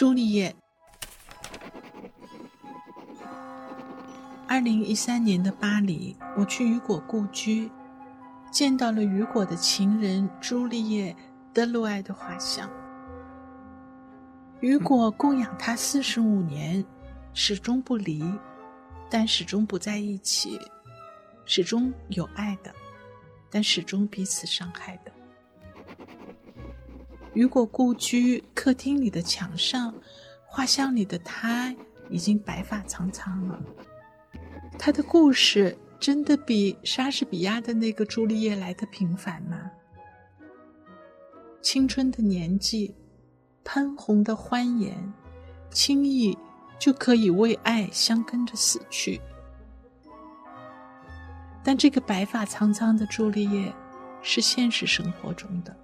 朱丽叶。二零一三年的巴黎，我去雨果故居，见到了雨果的情人朱丽叶·德鲁埃的画像。雨果供养他四十五年，始终不离，但始终不在一起；始终有爱的，但始终彼此伤害的。雨果故居客厅里的墙上，画像里的他已经白发苍苍了。他的故事真的比莎士比亚的那个朱丽叶来的平凡吗？青春的年纪。潘红的欢颜，轻易就可以为爱相跟着死去。但这个白发苍苍的朱丽叶，是现实生活中的。